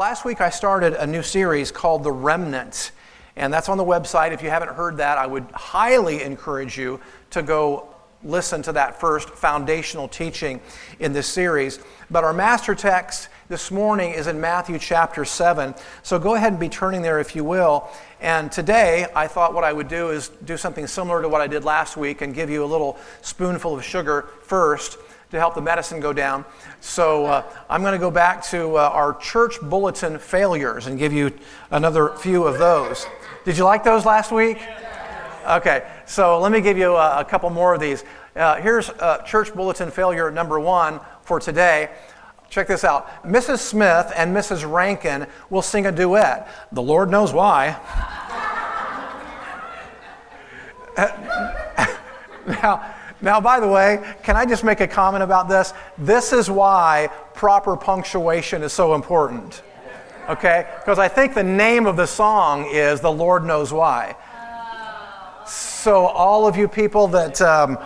last week I started a new series called The Remnant, and that's on the website. If you haven't heard that, I would highly encourage you to go listen to that first foundational teaching in this series. But our master text this morning is in Matthew chapter 7. So go ahead and be turning there if you will. And today, I thought what I would do is do something similar to what I did last week and give you a little spoonful of sugar first to help the medicine go down. So uh, I'm going to go back to uh, our church bulletin failures and give you another few of those. Did you like those last week? Okay, so let me give you a, a couple more of these. Uh, here's uh, church bulletin failure number one for today. Check this out. Mrs. Smith and Mrs. Rankin will sing a duet. The Lord knows why. now, now, by the way, can I just make a comment about this? This is why proper punctuation is so important. Okay? Because I think the name of the song is The Lord Knows Why. So, all of you people that. Um,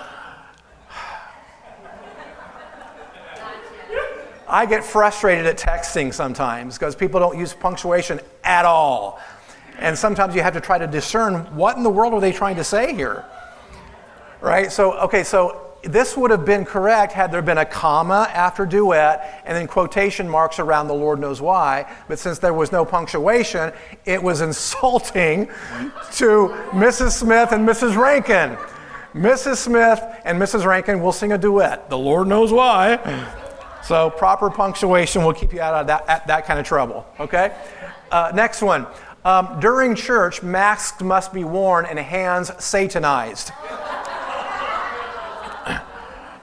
I get frustrated at texting sometimes because people don't use punctuation at all. And sometimes you have to try to discern what in the world are they trying to say here? Right? So, okay, so this would have been correct had there been a comma after duet and then quotation marks around the Lord knows why. But since there was no punctuation, it was insulting to Mrs. Smith and Mrs. Rankin. Mrs. Smith and Mrs. Rankin will sing a duet. The Lord knows why. So proper punctuation will keep you out of that, that kind of trouble. Okay? Uh, next one. Um, during church, masks must be worn and hands satanized.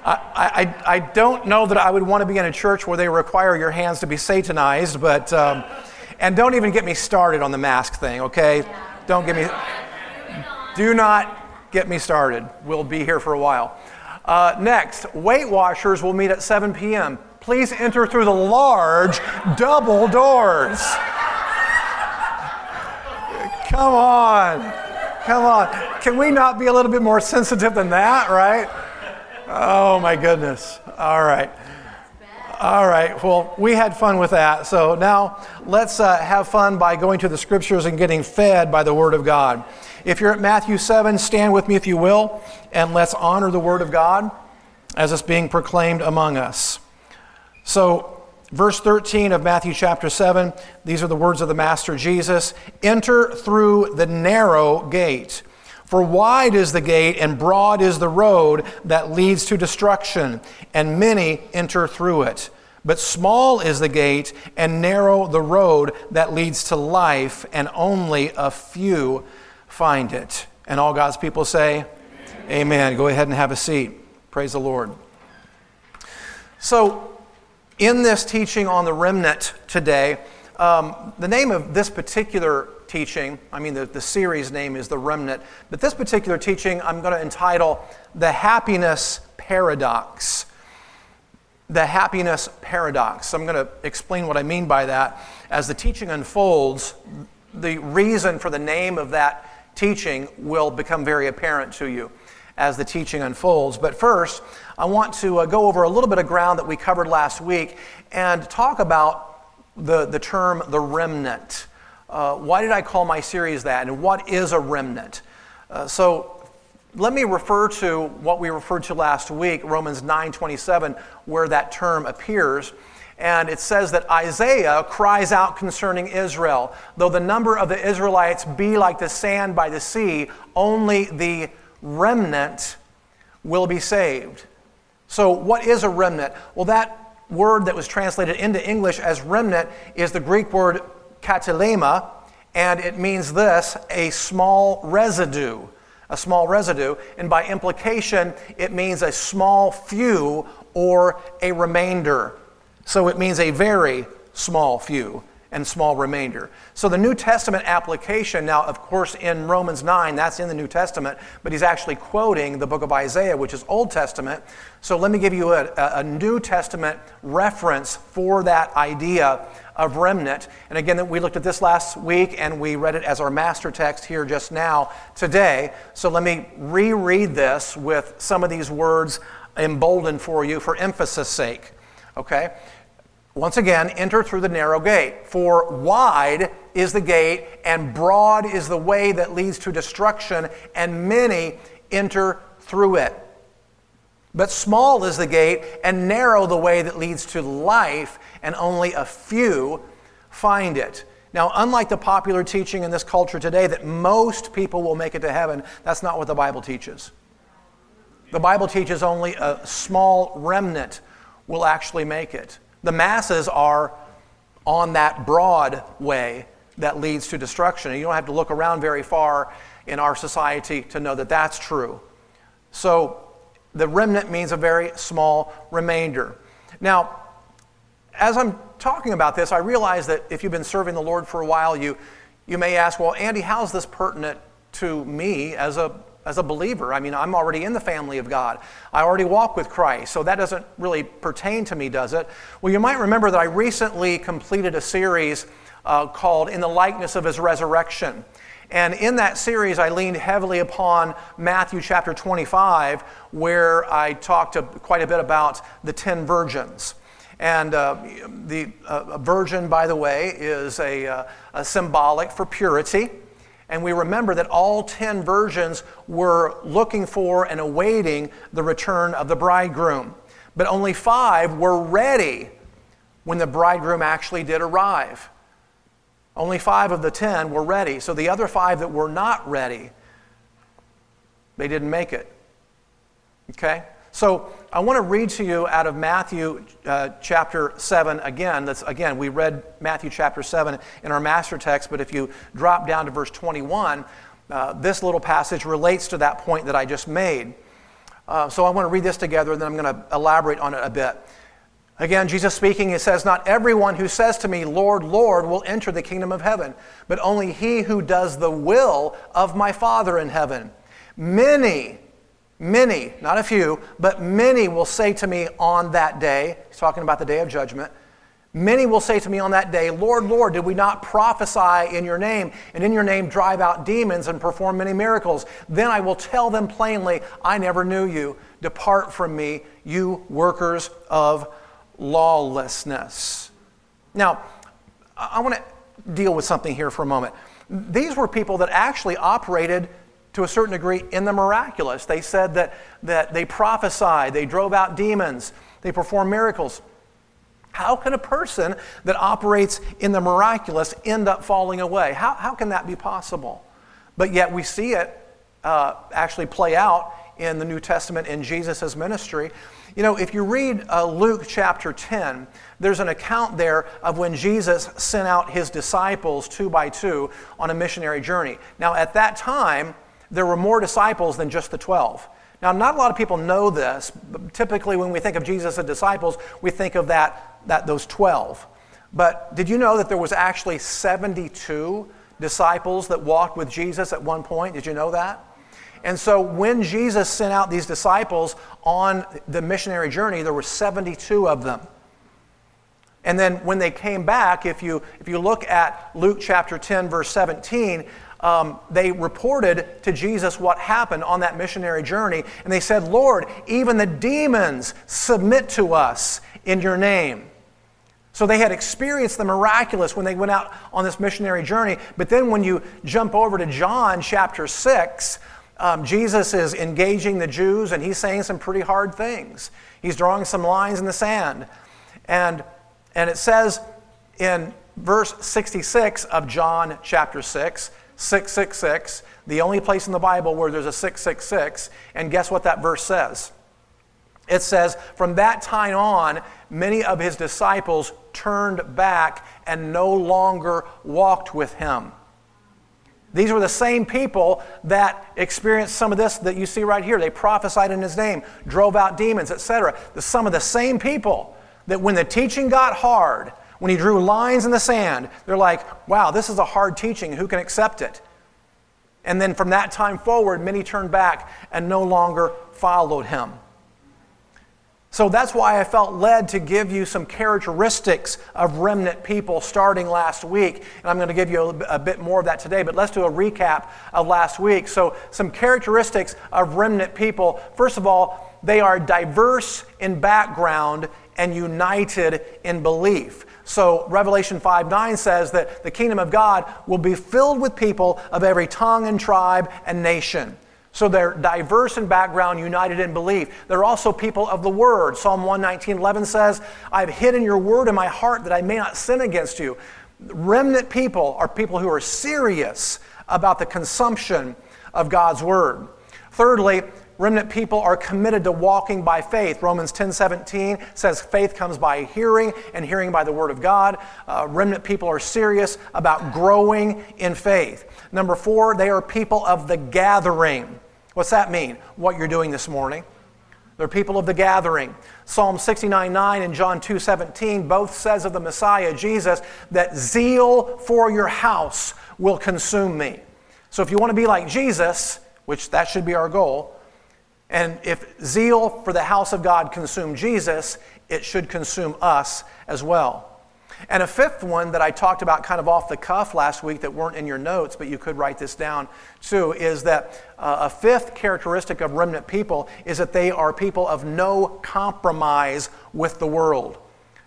I, I, I, don't know that I would want to be in a church where they require your hands to be satanized, but, um, and don't even get me started on the mask thing, okay? Don't get me, do not get me started. We'll be here for a while. Uh, next, Weight Washers will meet at 7 p.m. Please enter through the large double doors. Come on. Come on. Can we not be a little bit more sensitive than that, right? Oh, my goodness. All right. All right. Well, we had fun with that. So now let's uh, have fun by going to the scriptures and getting fed by the Word of God. If you're at Matthew 7, stand with me if you will, and let's honor the Word of God as it's being proclaimed among us. So, verse 13 of Matthew chapter 7, these are the words of the Master Jesus Enter through the narrow gate. For wide is the gate and broad is the road that leads to destruction, and many enter through it. But small is the gate and narrow the road that leads to life, and only a few find it. And all God's people say, Amen. Amen. Go ahead and have a seat. Praise the Lord. So, in this teaching on the remnant today, um, the name of this particular teaching, I mean, the, the series name is The Remnant, but this particular teaching I'm going to entitle The Happiness Paradox. The Happiness Paradox. So I'm going to explain what I mean by that. As the teaching unfolds, the reason for the name of that teaching will become very apparent to you as the teaching unfolds. But first, I want to uh, go over a little bit of ground that we covered last week and talk about the, the term the remnant. Uh, why did I call my series that, and what is a remnant? Uh, so let me refer to what we referred to last week, Romans 9:27, where that term appears. And it says that Isaiah cries out concerning Israel, though the number of the Israelites be like the sand by the sea, only the remnant will be saved. So, what is a remnant? Well, that word that was translated into English as remnant is the Greek word katalema, and it means this a small residue. A small residue, and by implication, it means a small few or a remainder. So it means a very small few and small remainder. So the New Testament application, now, of course, in Romans 9, that's in the New Testament, but he's actually quoting the book of Isaiah, which is Old Testament. So let me give you a, a New Testament reference for that idea of remnant. And again, that we looked at this last week and we read it as our master text here just now today. So let me reread this with some of these words emboldened for you for emphasis sake. Okay? Once again, enter through the narrow gate. For wide is the gate, and broad is the way that leads to destruction, and many enter through it. But small is the gate, and narrow the way that leads to life, and only a few find it. Now, unlike the popular teaching in this culture today that most people will make it to heaven, that's not what the Bible teaches. The Bible teaches only a small remnant will actually make it. The masses are on that broad way that leads to destruction. And you don't have to look around very far in our society to know that that's true. So the remnant means a very small remainder. Now, as I'm talking about this, I realize that if you've been serving the Lord for a while, you, you may ask, well, Andy, how's this pertinent to me as a as a believer. I mean, I'm already in the family of God. I already walk with Christ, so that doesn't really pertain to me, does it? Well, you might remember that I recently completed a series uh, called In the Likeness of His Resurrection. And in that series, I leaned heavily upon Matthew chapter 25, where I talked quite a bit about the 10 virgins. And uh, the uh, virgin, by the way, is a, uh, a symbolic for purity. And we remember that all 10 virgins were looking for and awaiting the return of the bridegroom. But only five were ready when the bridegroom actually did arrive. Only five of the 10 were ready. So the other five that were not ready, they didn't make it. Okay? So I want to read to you out of Matthew uh, chapter 7 again. That's, again, we read Matthew chapter 7 in our master text, but if you drop down to verse 21, uh, this little passage relates to that point that I just made. Uh, so I want to read this together, and then I'm going to elaborate on it a bit. Again, Jesus speaking, he says, Not everyone who says to me, Lord, Lord, will enter the kingdom of heaven, but only he who does the will of my Father in heaven. Many Many, not a few, but many will say to me on that day, he's talking about the day of judgment. Many will say to me on that day, Lord, Lord, did we not prophesy in your name, and in your name drive out demons and perform many miracles? Then I will tell them plainly, I never knew you. Depart from me, you workers of lawlessness. Now, I want to deal with something here for a moment. These were people that actually operated to a certain degree in the miraculous. They said that, that they prophesied, they drove out demons, they performed miracles. How can a person that operates in the miraculous end up falling away? How, how can that be possible? But yet we see it uh, actually play out in the New Testament in Jesus' ministry. You know, if you read uh, Luke chapter 10, there's an account there of when Jesus sent out his disciples two by two on a missionary journey. Now, at that time, there were more disciples than just the 12. Now, not a lot of people know this, typically when we think of Jesus and disciples, we think of that, that those 12. But did you know that there was actually 72 disciples that walked with Jesus at one point? Did you know that? And so when Jesus sent out these disciples on the missionary journey, there were 72 of them. And then when they came back, if you, if you look at Luke chapter 10, verse 17, um, they reported to Jesus what happened on that missionary journey, and they said, Lord, even the demons submit to us in your name. So they had experienced the miraculous when they went out on this missionary journey. But then when you jump over to John chapter 6, um, Jesus is engaging the Jews and he's saying some pretty hard things. He's drawing some lines in the sand. And, and it says in verse 66 of John chapter 6 666, the only place in the Bible where there's a 666. And guess what that verse says? It says, From that time on, many of his disciples turned back and no longer walked with him. These were the same people that experienced some of this that you see right here. They prophesied in his name, drove out demons, etc. Some of the same people that when the teaching got hard, when he drew lines in the sand, they're like, wow, this is a hard teaching. Who can accept it? And then from that time forward, many turned back and no longer followed him. So that's why I felt led to give you some characteristics of remnant people starting last week. And I'm going to give you a, bit more of that today, but let's do a recap of last week. So, some characteristics of remnant people. First of all, they are diverse in background and united in belief. So Revelation 5 9 says that the kingdom of God will be filled with people of every tongue and tribe and nation. So they're diverse in background, united in belief. They're also people of the word. Psalm 119 11 says, I've hidden your word in my heart that I may not sin against you. Remnant people are people who are serious about the consumption of God's word. Thirdly, remnant people are committed to walking by faith. Romans 10 17 says faith comes by hearing, and hearing by the word of God. Uh, remnant people are serious about growing in faith. Number four, they are people of the gathering. What's that mean? What you're doing this morning. They're people of the gathering. Psalm 69 9 and John 2 17 both says of the Messiah, Jesus, that zeal for your house will consume me. So if you want to be like Jesus, which that should be our goal, and if zeal for the house of God consumed Jesus, it should consume us as well. And a fifth one that I talked about kind of off the cuff last week that weren't in your notes, but you could write this down too, is that uh, a fifth characteristic of remnant people is that they are people of no compromise with the world.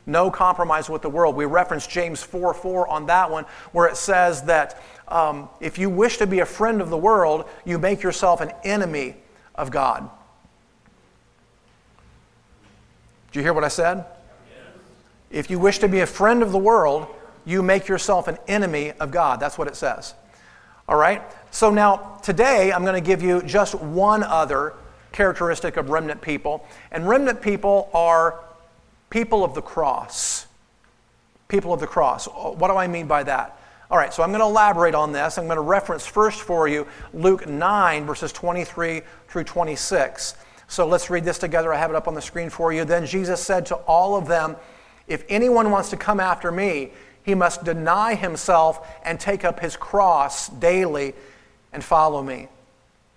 No compromise with the world. We referenced James 4 4 on that one, where it says that um, if you wish to be a friend of the world, you make yourself an enemy of God. Did you hear what I said? If you wish to be a friend of the world, you make yourself an enemy of God. That's what it says. All right? So now, today, I'm going to give you just one other characteristic of remnant people. And remnant people are people of the cross. People of the cross. What do I mean by that? All right, so I'm going to elaborate on this. I'm going to reference first for you Luke 9, verses 23 through 26. So let's read this together. I have it up on the screen for you. Then Jesus said to all of them, If anyone wants to come after me, he must deny himself and take up his cross daily and follow me.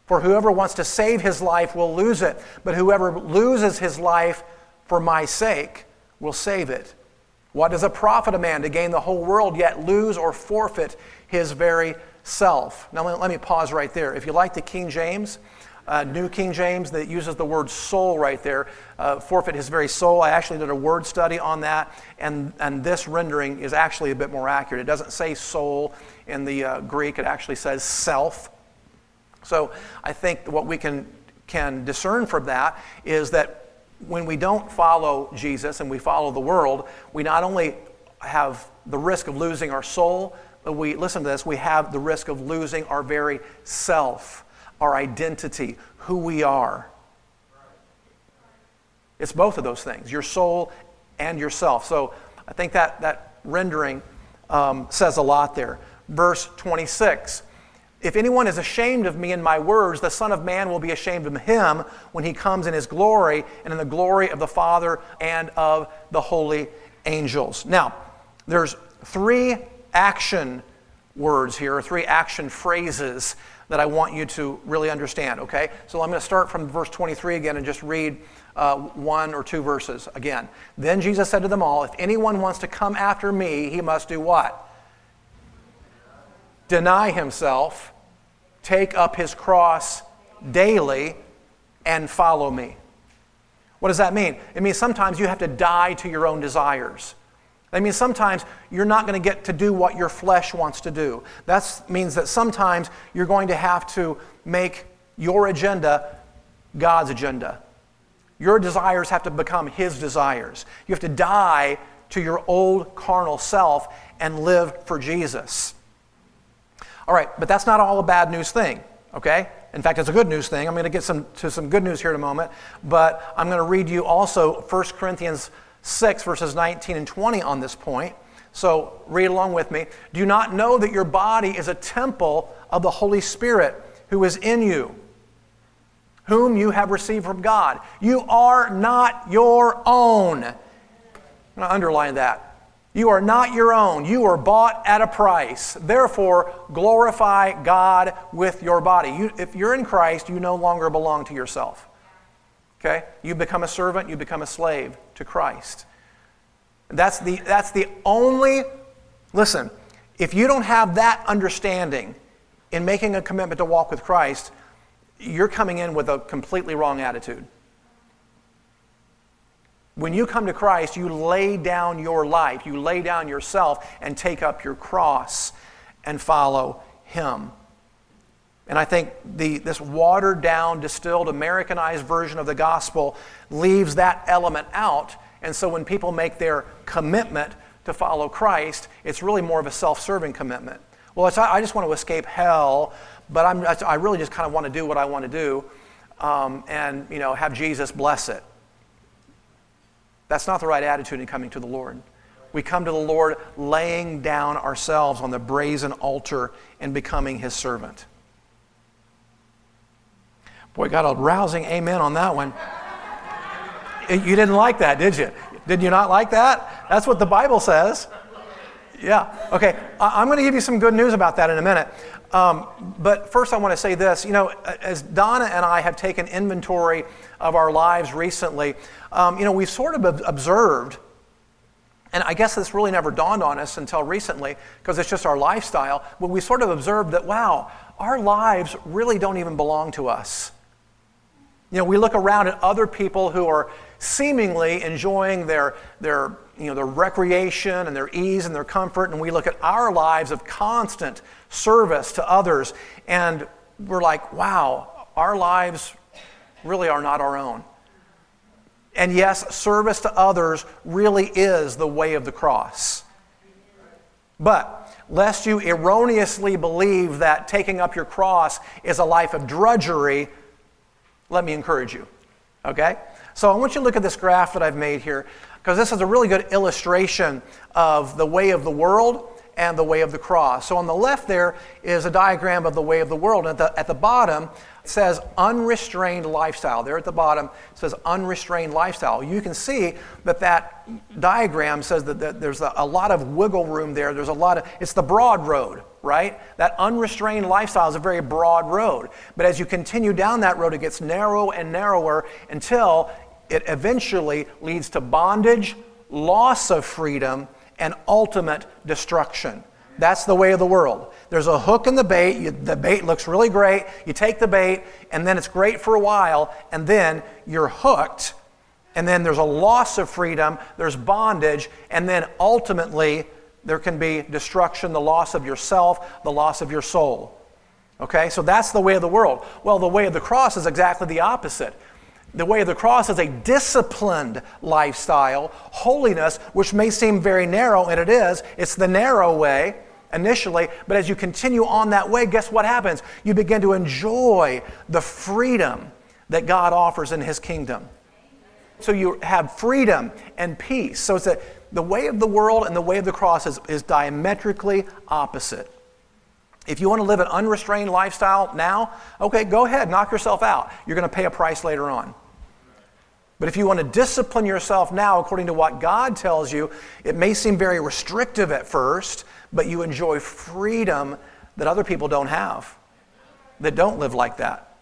For whoever wants to save his life will lose it, but whoever loses his life for my sake will save it. What does it profit a man to gain the whole world yet lose or forfeit his very self? Now, let me pause right there. If you like the King James, uh, New King James that uses the word soul right there, uh, forfeit his very soul. I actually did a word study on that, and, and this rendering is actually a bit more accurate. It doesn't say soul in the uh, Greek, it actually says self. So I think what we can, can discern from that is that when we don't follow Jesus and we follow the world, we not only have the risk of losing our soul, but we, listen to this, we have the risk of losing our very self, our identity, who we are. It's both of those things, your soul and yourself. So I think that, that rendering um, says a lot there. Verse 26 if anyone is ashamed of me and my words, the Son of Man will be ashamed of him when he comes in his glory and in the glory of the Father and of the holy angels. Now, there's three action words here, or three action phrases that I want you to really understand, okay? So I'm going to start from verse 23 again and just read uh, one or two verses again. Then Jesus said to them all, If anyone wants to come after me, he must do what? deny himself, take up his cross daily, and follow me. What does that mean? It means sometimes you have to die to your own desires. That means sometimes you're not going to get to do what your flesh wants to do. That means that sometimes you're going to have to make your agenda God's agenda. Your desires have to become His desires. You have to die to your old carnal self and live for Jesus. All right, but that's not all a bad news thing, okay? In fact, it's a good news thing. I'm going to get some, to some good news here in a moment, but I'm going to read you also 1 Corinthians 6, verses 19 and 20 on this point. So read along with me. Do you not know that your body is a temple of the Holy Spirit who is in you, whom you have received from God? You are not your own. I'm going to underline that. You are not your own. You are bought at a price. Therefore, glorify God with your body. You, if you're in Christ, you no longer belong to yourself. Okay? You become a servant, you become a slave to Christ. That's the, that's the only, listen, if you don't have that understanding in making a commitment to walk with Christ, you're coming in with a completely wrong attitude. When you come to Christ, you lay down your life, you lay down yourself and take up your cross and follow Him. And I think the, this watered down, distilled, Americanized version of the gospel leaves that element out. And so when people make their commitment to follow Christ, it's really more of a self serving commitment. Well, I just want to escape hell, but I'm, I really just kind of want to do what I want to do um, and you know, have Jesus bless it. That's not the right attitude in coming to the Lord. We come to the Lord laying down ourselves on the brazen altar and becoming his servant. Boy, got a rousing amen on that one. You didn't like that, did you? Did you not like that? That's what the Bible says. Yeah. Okay. I'm going to give you some good news about that in a minute. Um, but first, I want to say this. You know, as Donna and I have taken inventory of our lives recently, um, you know, we've sort of observed, and I guess this really never dawned on us until recently because it's just our lifestyle, but we sort of observed that, wow, our lives really don't even belong to us. You know, we look around at other people who are seemingly enjoying their, their, you know, their recreation and their ease and their comfort, and we look at our lives of constant service to others, and we're like, wow, our lives really are not our own. And yes, service to others really is the way of the cross. But lest you erroneously believe that taking up your cross is a life of drudgery, let me encourage you. Okay? So I want you to look at this graph that I've made here, because this is a really good illustration of the way of the world and the way of the cross. So on the left there is a diagram of the way of the world. And at the, at the bottom, says unrestrained lifestyle. There at the bottom says unrestrained lifestyle. You can see that that diagram says that, that there's a, a, lot of wiggle room there. There's a lot of, it's the broad road, right? That unrestrained lifestyle is a very broad road. But as you continue down that road, it gets narrow and narrower until it eventually leads to bondage, loss of freedom, and ultimate destruction. That's the way of the world. There's a hook in the bait. You, the bait looks really great. You take the bait, and then it's great for a while, and then you're hooked. And then there's a loss of freedom, there's bondage, and then ultimately there can be destruction, the loss of yourself, the loss of your soul. Okay, so that's the way of the world. Well, the way of the cross is exactly the opposite. The way of the cross is a disciplined lifestyle, holiness, which may seem very narrow, and it is. It's the narrow way initially, but as you continue on that way, guess what happens? You begin to enjoy the freedom that God offers in His kingdom. So you have freedom and peace. So it's that the way of the world and the way of the cross is, is diametrically opposite. If you want to live an unrestrained lifestyle now, okay, go ahead, knock yourself out. You're going to pay a price later on. But if you want to discipline yourself now according to what God tells you, it may seem very restrictive at first, but you enjoy freedom that other people don't have, that don't live like that.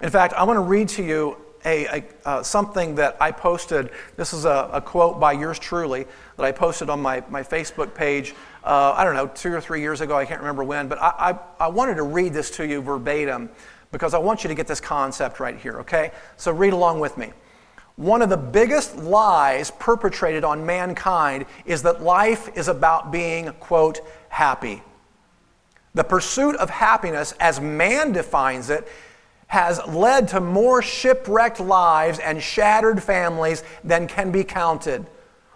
In fact, I want to read to you a, a uh, something that I posted. This is a, a, quote by yours truly that I posted on my, my Facebook page, uh, I don't know, two or three years ago. I can't remember when, but I, I, I wanted to read this to you verbatim because I want you to get this concept right here, okay? So read along with me. One of the biggest lies perpetrated on mankind is that life is about being, quote, happy. The pursuit of happiness, as man defines it, has led to more shipwrecked lives and shattered families than can be counted.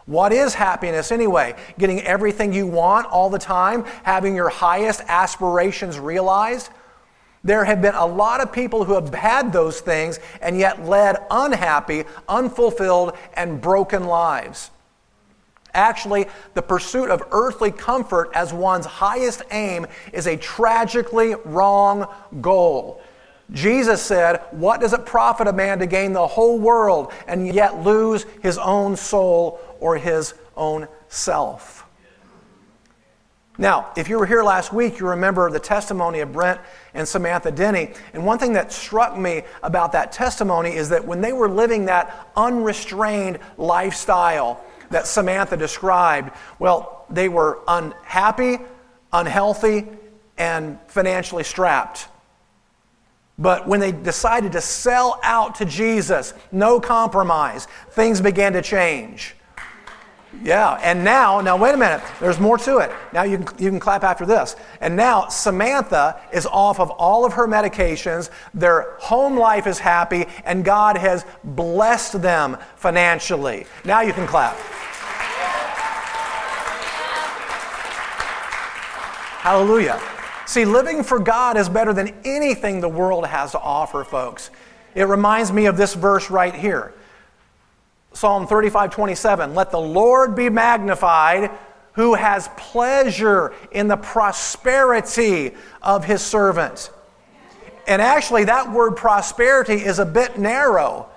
What is happiness anyway? Getting everything you want all the time? Having your highest aspirations realized? There have been a lot of people who have had those things and yet led unhappy, unfulfilled, and broken lives. Actually, the pursuit of earthly comfort as one's highest aim is a tragically wrong goal. Jesus said, What does it profit a man to gain the whole world and yet lose his own soul or his own self? Now, if you were here last week, you remember the testimony of Brent and Samantha Denny. And one thing that struck me about that testimony is that when they were living that unrestrained lifestyle that Samantha described, well, they were unhappy, unhealthy, and financially strapped. But when they decided to sell out to Jesus, no compromise, things began to change. Yeah, and now, now wait a minute, there's more to it. Now you can, you can clap after this. And now Samantha is off of all of her medications, their home life is happy, and God has blessed them financially. Now you can clap. Hallelujah. See, living for God is better than anything the world has to offer, folks. It reminds me of this verse right here Psalm 35 27. Let the Lord be magnified who has pleasure in the prosperity of his servant. And actually, that word prosperity is a bit narrow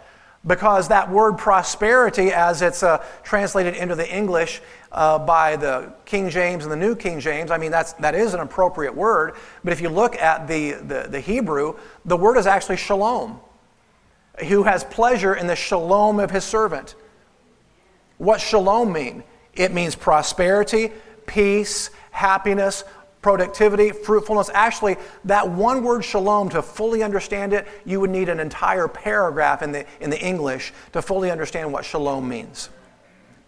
because that word prosperity, as it's uh, translated into the English uh, by the King James and the New King James, I mean, that's, that is an appropriate word. But if you look at the, the, the Hebrew, the word is actually shalom, who has pleasure in the shalom of his servant. What shalom mean? It means prosperity, peace, happiness, productivity, fruitfulness. Actually, that one word shalom, to fully understand it, you would need an entire paragraph in the, in the English to fully understand what shalom means.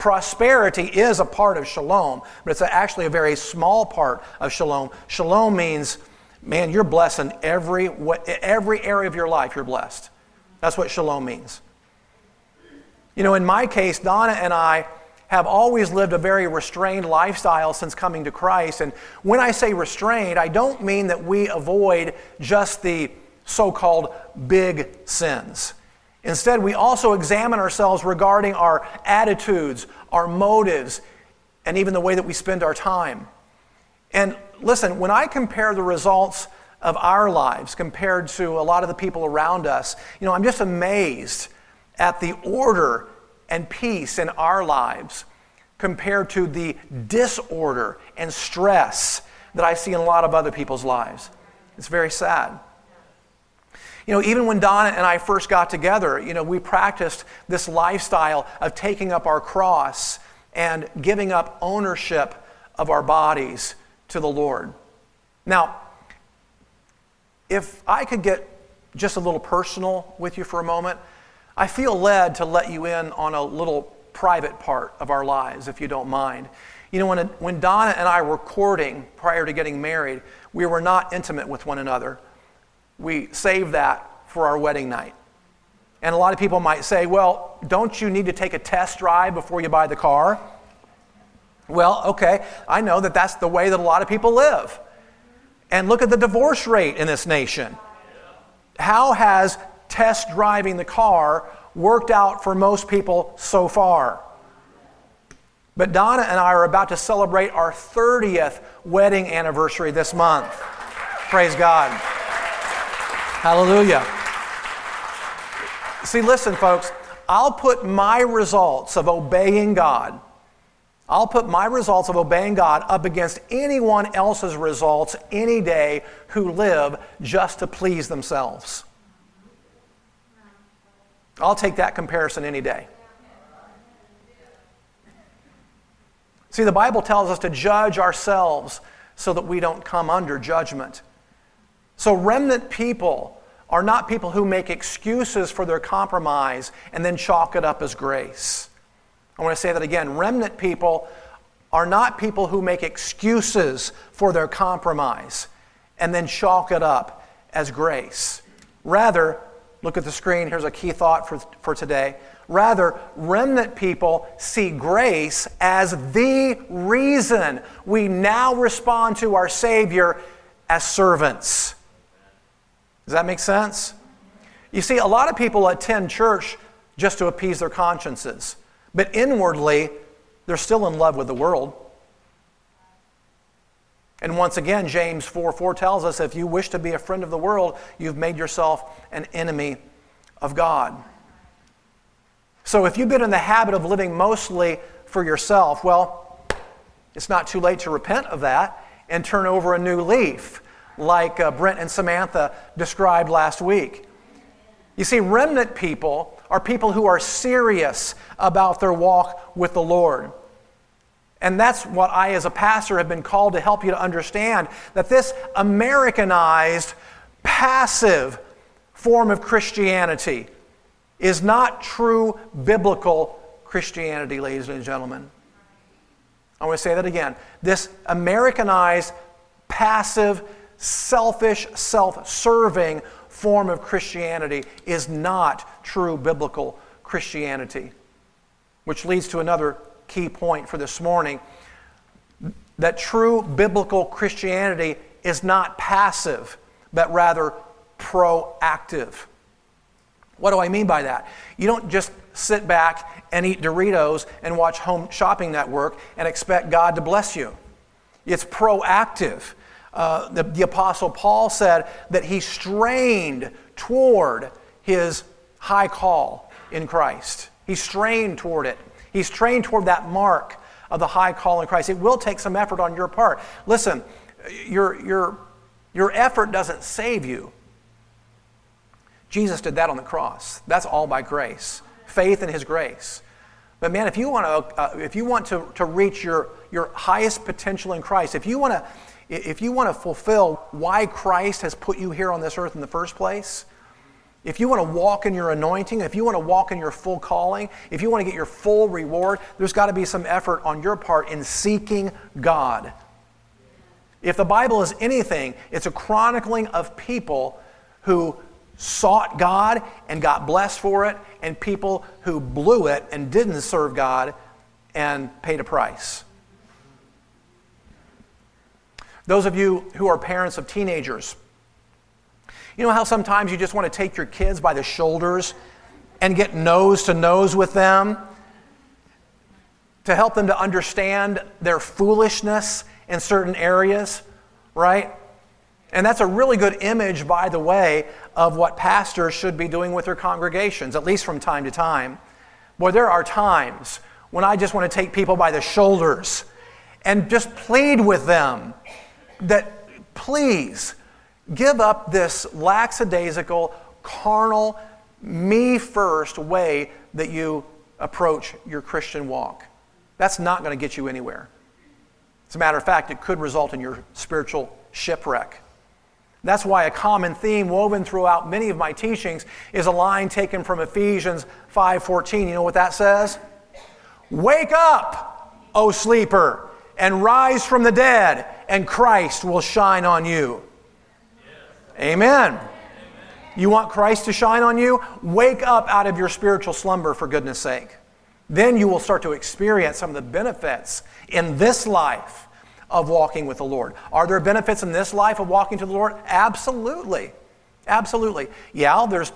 Prosperity is a part of shalom, but it's actually a very small part of shalom. Shalom means, man, you're blessed in every, every area of your life, you're blessed. That's what shalom means. You know, in my case, Donna and I, have always lived a very restrained lifestyle since coming to Christ. And when I say restrained, I don't mean that we avoid just the so called big sins. Instead, we also examine ourselves regarding our attitudes, our motives, and even the way that we spend our time. And listen, when I compare the results of our lives compared to a lot of the people around us, you know, I'm just amazed at the order and peace in our lives compared to the disorder and stress that I see in a lot of other people's lives. It's very sad. You know, even when Donna and I first got together, you know, we practiced this lifestyle of taking up our cross and giving up ownership of our bodies to the Lord. Now, if I could get just a little personal with you for a moment, I feel led to let you in on a little private part of our lives, if you don't mind. You know, when, when Donna and I were courting prior to getting married, we were not intimate with one another. We save that for our wedding night. And a lot of people might say, well, don't you need to take a test drive before you buy the car? Well, okay, I know that that's the way that a lot of people live. And look at the divorce rate in this nation. How has test driving the car worked out for most people so far. But Donna and I are about to celebrate our 30th wedding anniversary this month. Praise God. Hallelujah. See, listen, folks, I'll put my results of obeying God, I'll put my results of obeying God up against anyone else's results any day who live just to please themselves. I'll take that comparison any day. See, the Bible tells us to judge ourselves so that we don't come under judgment. So, remnant people are not people who make excuses for their compromise and then chalk it up as grace. I want to say that again. Remnant people are not people who make excuses for their compromise and then chalk it up as grace. Rather, Look at the screen. Here's a key thought for, for today. Rather, remnant people see grace as the reason we now respond to our Savior as servants. Does that make sense? You see, a lot of people attend church just to appease their consciences, but inwardly, they're still in love with the world. And once again, James 4 4 tells us if you wish to be a friend of the world, you've made yourself an enemy of God. So if you've been in the habit of living mostly for yourself, well, it's not too late to repent of that and turn over a new leaf, like uh, Brent and Samantha described last week. You see, remnant people are people who are serious about their walk with the Lord. And that's what I, as a pastor, have been called to help you to understand that this Americanized, passive form of Christianity is not true biblical Christianity, ladies and gentlemen. I want to say that again. This Americanized, passive, selfish, self serving form of Christianity is not true biblical Christianity. Which leads to another key point for this morning that true biblical Christianity is not passive, but rather proactive. What do I mean by that? You don't just sit back and eat Doritos and watch Home Shopping Network and expect God to bless you. It's proactive. Uh, the, the Apostle Paul said that he strained toward his high call in Christ. He strained toward it. He's strained toward that mark of the high call in Christ. It will take some effort on your part. Listen, your, your, your effort doesn't save you. Jesus did that on the cross. That's all by grace, faith in His grace. But man, if you want to, uh, if you want to, to reach your, your highest potential in Christ, if you want to, if you want to fulfill why Christ has put you here on this earth in the first place, if you want to walk in your anointing, if you want to walk in your full calling, if you want to get your full reward, there's got to be some effort on your part in seeking God. If the Bible is anything, it's a chronicling of people who sought God and got blessed for it, and people who blew it and didn't serve God and paid a price. Those of you who are parents of teenagers, you know how sometimes you just want to take your kids by the shoulders and get nose to nose with them to help them to understand their foolishness in certain areas, right? And that's a really good image, by the way, of what pastors should be doing with their congregations, at least from time to time. Boy, there are times when I just want to take people by the shoulders and just plead with them that please give up this lackadaisical, carnal, me first way that you approach your Christian walk. That's not going to get you anywhere. As a matter of fact, it could result in your spiritual shipwreck. That's why a common theme woven throughout many of my teachings is a line taken from Ephesians 5:14. You know what that says? Wake up, O sleeper, and rise from the dead, and Christ will shine on you. Amen. You want Christ to shine on you? Wake up out of your spiritual slumber for goodness sake. Then you will start to experience some of the benefits in this life of walking with the Lord. Are there benefits in this life of walking to the Lord? Absolutely. Absolutely. Yeah, there's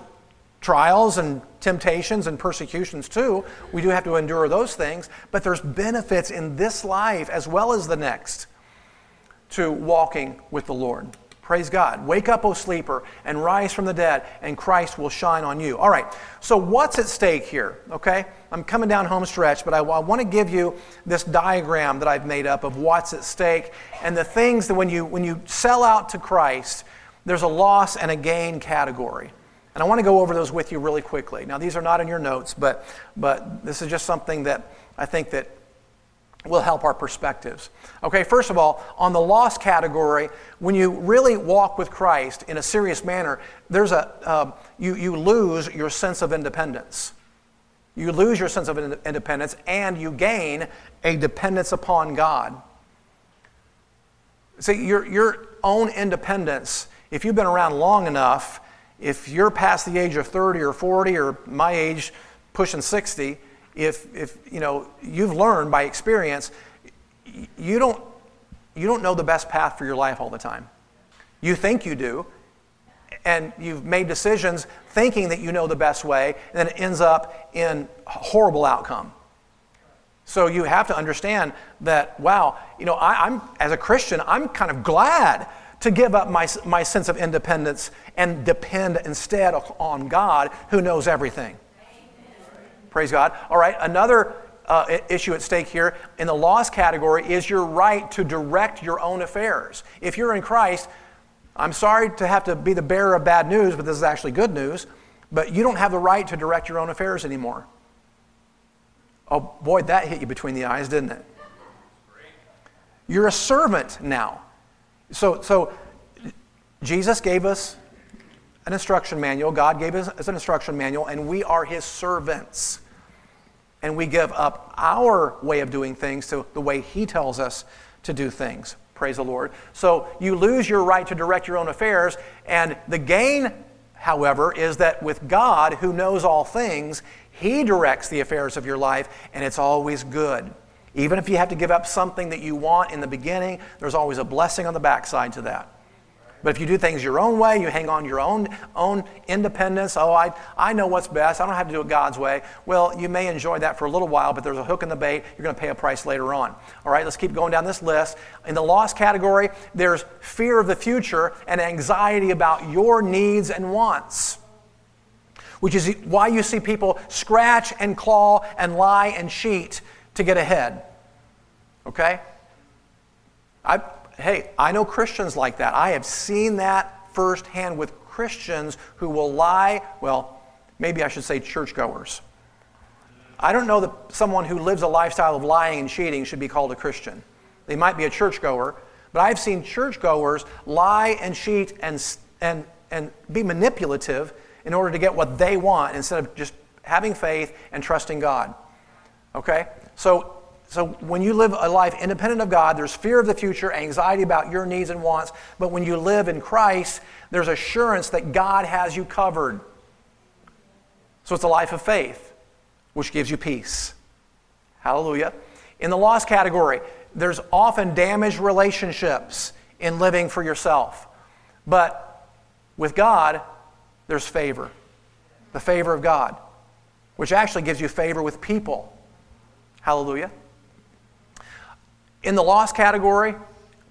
trials and temptations and persecutions too. We do have to endure those things, but there's benefits in this life as well as the next to walking with the Lord. Praise God. Wake up, O sleeper, and rise from the dead, and Christ will shine on you. All right, so what's at stake here? Okay, I'm coming down home stretch, but I, I want to give you this diagram that I've made up of what's at stake and the things that when you, when you sell out to Christ, there's a loss and a gain category. And I want to go over those with you really quickly. Now, these are not in your notes, but, but this is just something that I think that will help our perspectives. Okay, first of all, on the loss category, when you really walk with Christ in a serious manner, there's a, uh, you, you lose your sense of independence. You lose your sense of independence and you gain a dependence upon God. See, your, your own independence, if you've been around long enough, if you're past the age of 30 or 40 or my age pushing 60, if, if you know, you've learned by experience, you don't, you don't know the best path for your life all the time. You think you do, and you've made decisions thinking that you know the best way, and then it ends up in horrible outcome. So you have to understand that, wow, you know, I, am as a Christian, I'm kind of glad to give up my, my sense of independence and depend instead on God who knows everything. Praise God. All right, another uh, issue at stake here in the loss category is your right to direct your own affairs. If you're in Christ, I'm sorry to have to be the bearer of bad news, but this is actually good news, but you don't have the right to direct your own affairs anymore. Oh, boy, that hit you between the eyes, didn't it? You're a servant now. So, so Jesus gave us an instruction manual. God gave us an instruction manual, and we are His servants. And we give up our way of doing things to the way He tells us to do things. Praise the Lord. So you lose your right to direct your own affairs, and the gain, however, is that with God, who knows all things, He directs the affairs of your life, and it's always good. Even if you have to give up something that you want in the beginning, there's always a blessing on the backside to that. But if you do things your own way, you hang on your own, own independence, oh, I, I know what's best, I don't have to do it God's way, well, you may enjoy that for a little while, but there's a hook in the bait. You're going to pay a price later on. All right, let's keep going down this list. In the loss category, there's fear of the future and anxiety about your needs and wants which is why you see people scratch and claw and lie and cheat to get ahead. Okay? I, hey, I know Christians like that. I have seen that firsthand with Christians who will lie, well, maybe I should say churchgoers. I don't know that someone who lives a lifestyle of lying and cheating should be called a Christian. They might be a churchgoer, but I've seen churchgoers lie and cheat and, and, and be manipulative in order to get what they want instead of just having faith and trusting God. Okay? So so when you live a life independent of God, there's fear of the future, anxiety about your needs and wants. But when you live in Christ, there's assurance that God has you covered. So it's a life of faith, which gives you peace. Hallelujah. In the loss category, there's often damaged relationships in living for yourself. But with God, there's favor. The favor of God, which actually gives you favor with people. Hallelujah. In the lost category,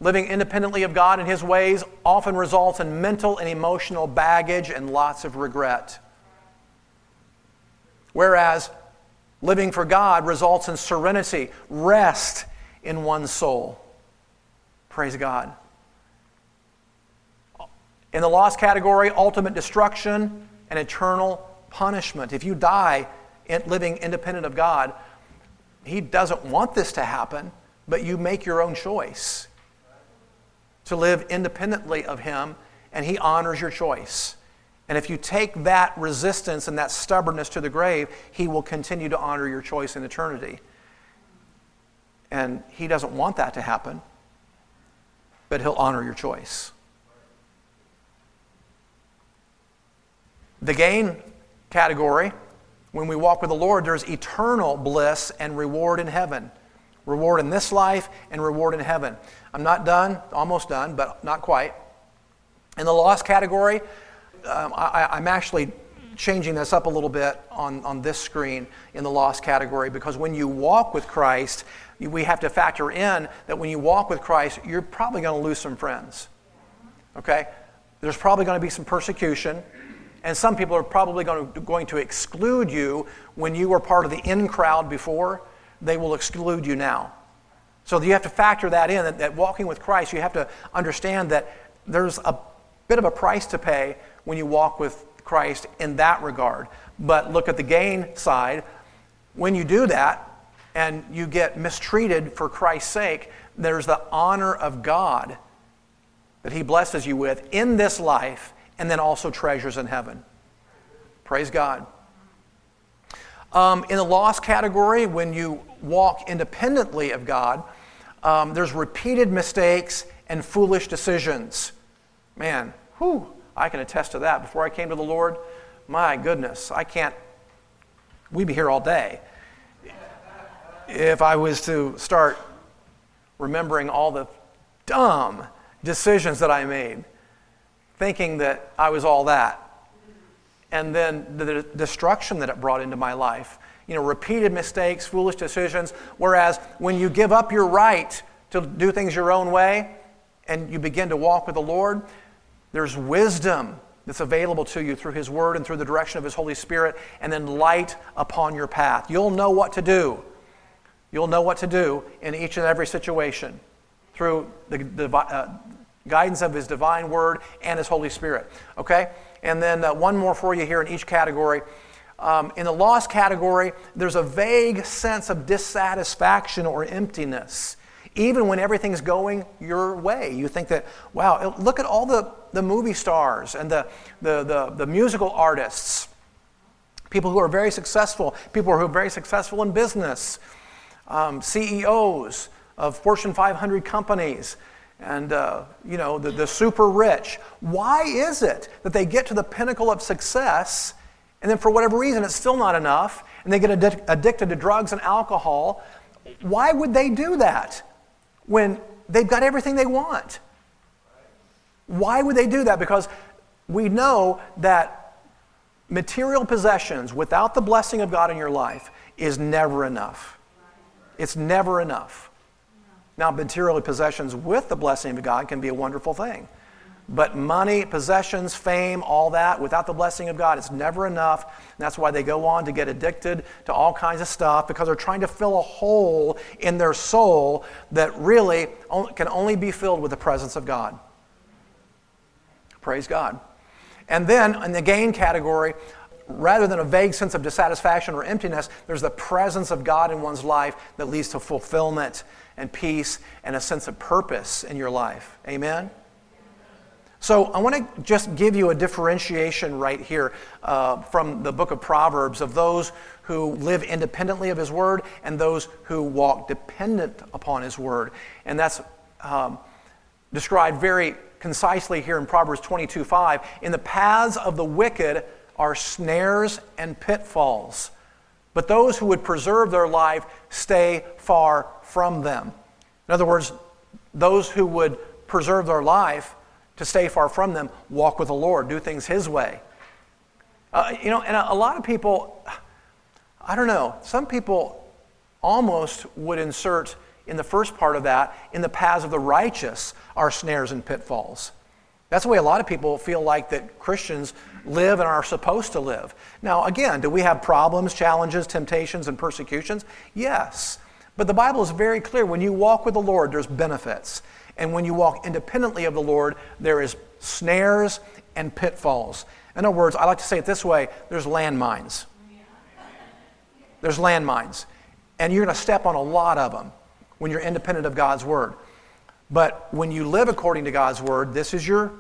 living independently of God and His ways often results in mental and emotional baggage and lots of regret. Whereas living for God results in serenity, rest in one's soul. Praise God. In the lost category, ultimate destruction and eternal punishment. If you die living independent of God, He doesn't want this to happen but you make your own choice to live independently of Him, and He honors your choice. And if you take that resistance and that stubbornness to the grave, He will continue to honor your choice in eternity. And He doesn't want that to happen, but He'll honor your choice. The gain category, when we walk with the Lord, there's eternal bliss and reward in heaven. Reward in this life and reward in heaven. I'm not done, almost done, but not quite. In the lost category, um, I, I'm actually changing this up a little bit on, on this screen in the lost category because when you walk with Christ, we have to factor in that when you walk with Christ, you're probably going to lose some friends. Okay? There's probably going to be some persecution, and some people are probably going to, going to exclude you when you were part of the in crowd before they will exclude you now. So you have to factor that in, that, that walking with Christ, you have to understand that there's a bit of a price to pay when you walk with Christ in that regard. But look at the gain side. When you do that and you get mistreated for Christ's sake, there's the honor of God that He blesses you with in this life and then also treasures in heaven. Praise God. Um, in the lost category, when you walk independently of God, um, there's repeated mistakes and foolish decisions. Man, whew, I can attest to that. Before I came to the Lord, my goodness, I can't, we'd be here all day. If I was to start remembering all the dumb decisions that I made, thinking that I was all that and then the destruction that it brought into my life. You know, repeated mistakes, foolish decisions. Whereas when you give up your right to do things your own way and you begin to walk with the Lord, there's wisdom that's available to you through His Word and through the direction of His Holy Spirit, and then light upon your path. You'll know what to do. You'll know what to do in each and every situation through the, the uh, guidance of His divine Word and His Holy Spirit. Okay? And then uh, one more for you here in each category. Um, in the lost category, there's a vague sense of dissatisfaction or emptiness even when everything's going your way. You think that, wow, look at all the, the movie stars and the, the, the, the musical artists, people who are very successful, people who are very successful in business, um, CEOs of Fortune 500 companies and uh, you know the, the super rich why is it that they get to the pinnacle of success and then for whatever reason it's still not enough and they get addic- addicted to drugs and alcohol why would they do that when they've got everything they want. Why would they do that? Because we know that material possessions without the blessing of God in your life is never enough. It's never enough. Now, material possessions with the blessing of God can be a wonderful thing. But money, possessions, fame, all that, without the blessing of God, it's never enough. And that's why they go on to get addicted to all kinds of stuff because they're trying to fill a hole in their soul that really can only be filled with the presence of God. Praise God. And then in the gain category, rather than a vague sense of dissatisfaction or emptiness, there's the presence of God in one's life that leads to fulfillment and peace and a sense of purpose in your life. Amen? So I want to just give you a differentiation right here uh, from the book of Proverbs of those who live independently of His Word and those who walk dependent upon His Word. And that's um, described very concisely here in Proverbs 22 5. In the paths of the wicked are snares and pitfalls, but those who would preserve their life stay far from them. In other words, those who would preserve their life to stay far from them, walk with the Lord, do things His way. Uh, you know, and a, a lot of people, I don't know, some people almost would insert in the first part of that, in the paths of the righteous are snares and pitfalls. That's the way a lot of people feel like that Christians live and are supposed to live. Now, again, do we have problems, challenges, temptations, and persecutions? Yes. But the Bible is very clear. When you walk with the Lord, there's benefits. And when you walk independently of the Lord, there is snares and pitfalls. In other words, I like to say it this way there's landmines. There's landmines. And you're going to step on a lot of them when you're independent of God's word. But when you live according to God's word, this is your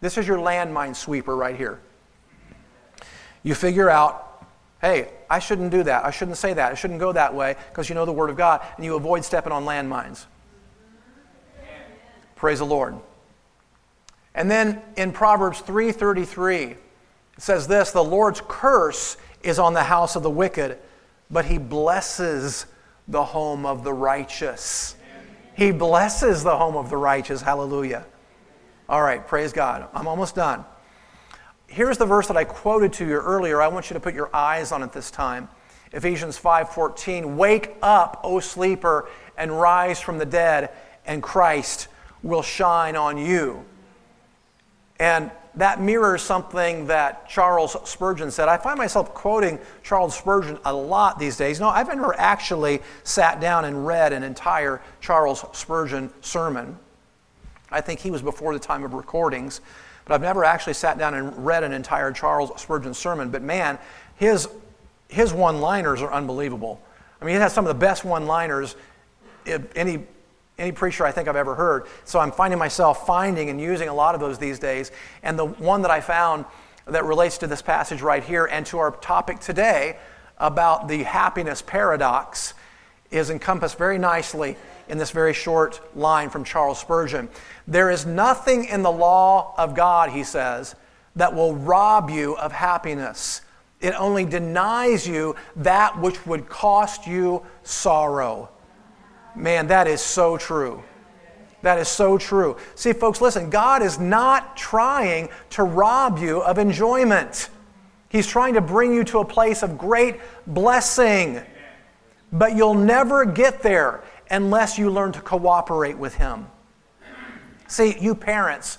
this is your landmine sweeper right here. You figure out, hey, I shouldn't do that. I shouldn't say that. I shouldn't go that way because you know the word of God and you avoid stepping on landmines. Praise the Lord. And then in Proverbs 3:33 it says this, the Lord's curse is on the house of the wicked, but he blesses the home of the righteous. He blesses the home of the righteous. Hallelujah. All right, praise God. I'm almost done. Here's the verse that I quoted to you earlier. I want you to put your eyes on it this time. Ephesians 5:14, "Wake up, O sleeper, and rise from the dead, and Christ will shine on you. And that mirrors something that Charles Spurgeon said. I find myself quoting Charles Spurgeon a lot these days. No, I've never actually sat down and read an entire Charles Spurgeon sermon. I think he was before the time of recordings, but I've never actually sat down and read an entire Charles Spurgeon sermon. But man, his, his one liners are unbelievable. I mean, he has some of the best one liners any any preacher I think I've ever heard. So I'm finding myself finding and using a lot of those these days. And the one that I found that relates to this passage right here and to our topic today about the happiness paradox is encompassed very nicely in this very short line from Charles Spurgeon. There is nothing in the law of God, he says, that will rob you of happiness. It only denies you that which would cost you sorrow. Man, that is so true. That is so true. See, folks, listen, God is not trying to rob you of enjoyment. He's trying to bring you to a place of great blessing. But you'll never get there unless you learn to cooperate with Him. See, you parents,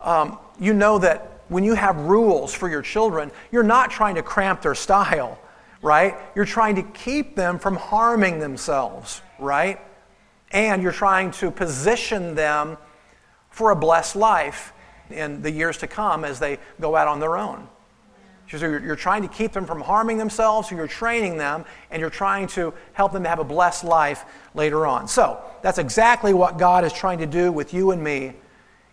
um, you know that when you have rules for your children, you're not trying to cramp their style, right? You're trying to keep them from harming themselves right? And you're trying to position them for a blessed life in the years to come as they go out on their own. So you're, you're trying to keep them from harming themselves, so you're training them, and you're trying to help them to have a blessed life later on. So that's exactly what God is trying to do with you and me,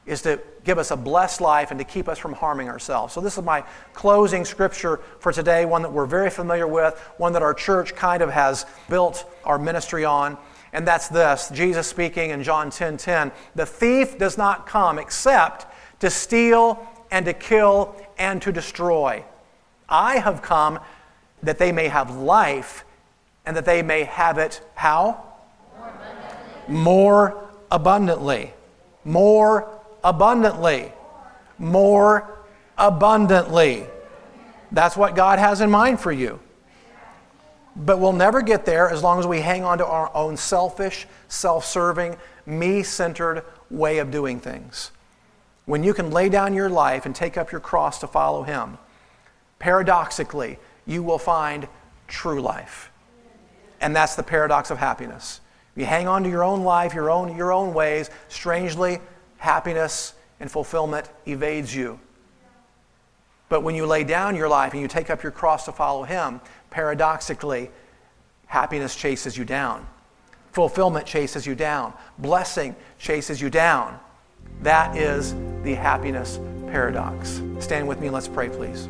is to give us a blessed life and to keep us from harming ourselves. So this is my closing scripture for today, one that we're very familiar with, one that our church kind of has built our ministry on. And that's this Jesus speaking in John 10 10. The thief does not come except to steal and to kill and to destroy. I have come that they may have life and that they may have it how? More abundantly. More abundantly. More abundantly. That's what God has in mind for you. But we'll never get there as long as we hang on to our own selfish, self serving, me centered way of doing things. When you can lay down your life and take up your cross to follow Him, paradoxically, you will find true life. And that's the paradox of happiness. You hang on to your own life, your own, your own ways, strangely, happiness and fulfillment evades you. But when you lay down your life and you take up your cross to follow Him, paradoxically, happiness chases you down. Fulfillment chases you down. Blessing chases you down. That is the happiness paradox. Stand with me and let's pray, please.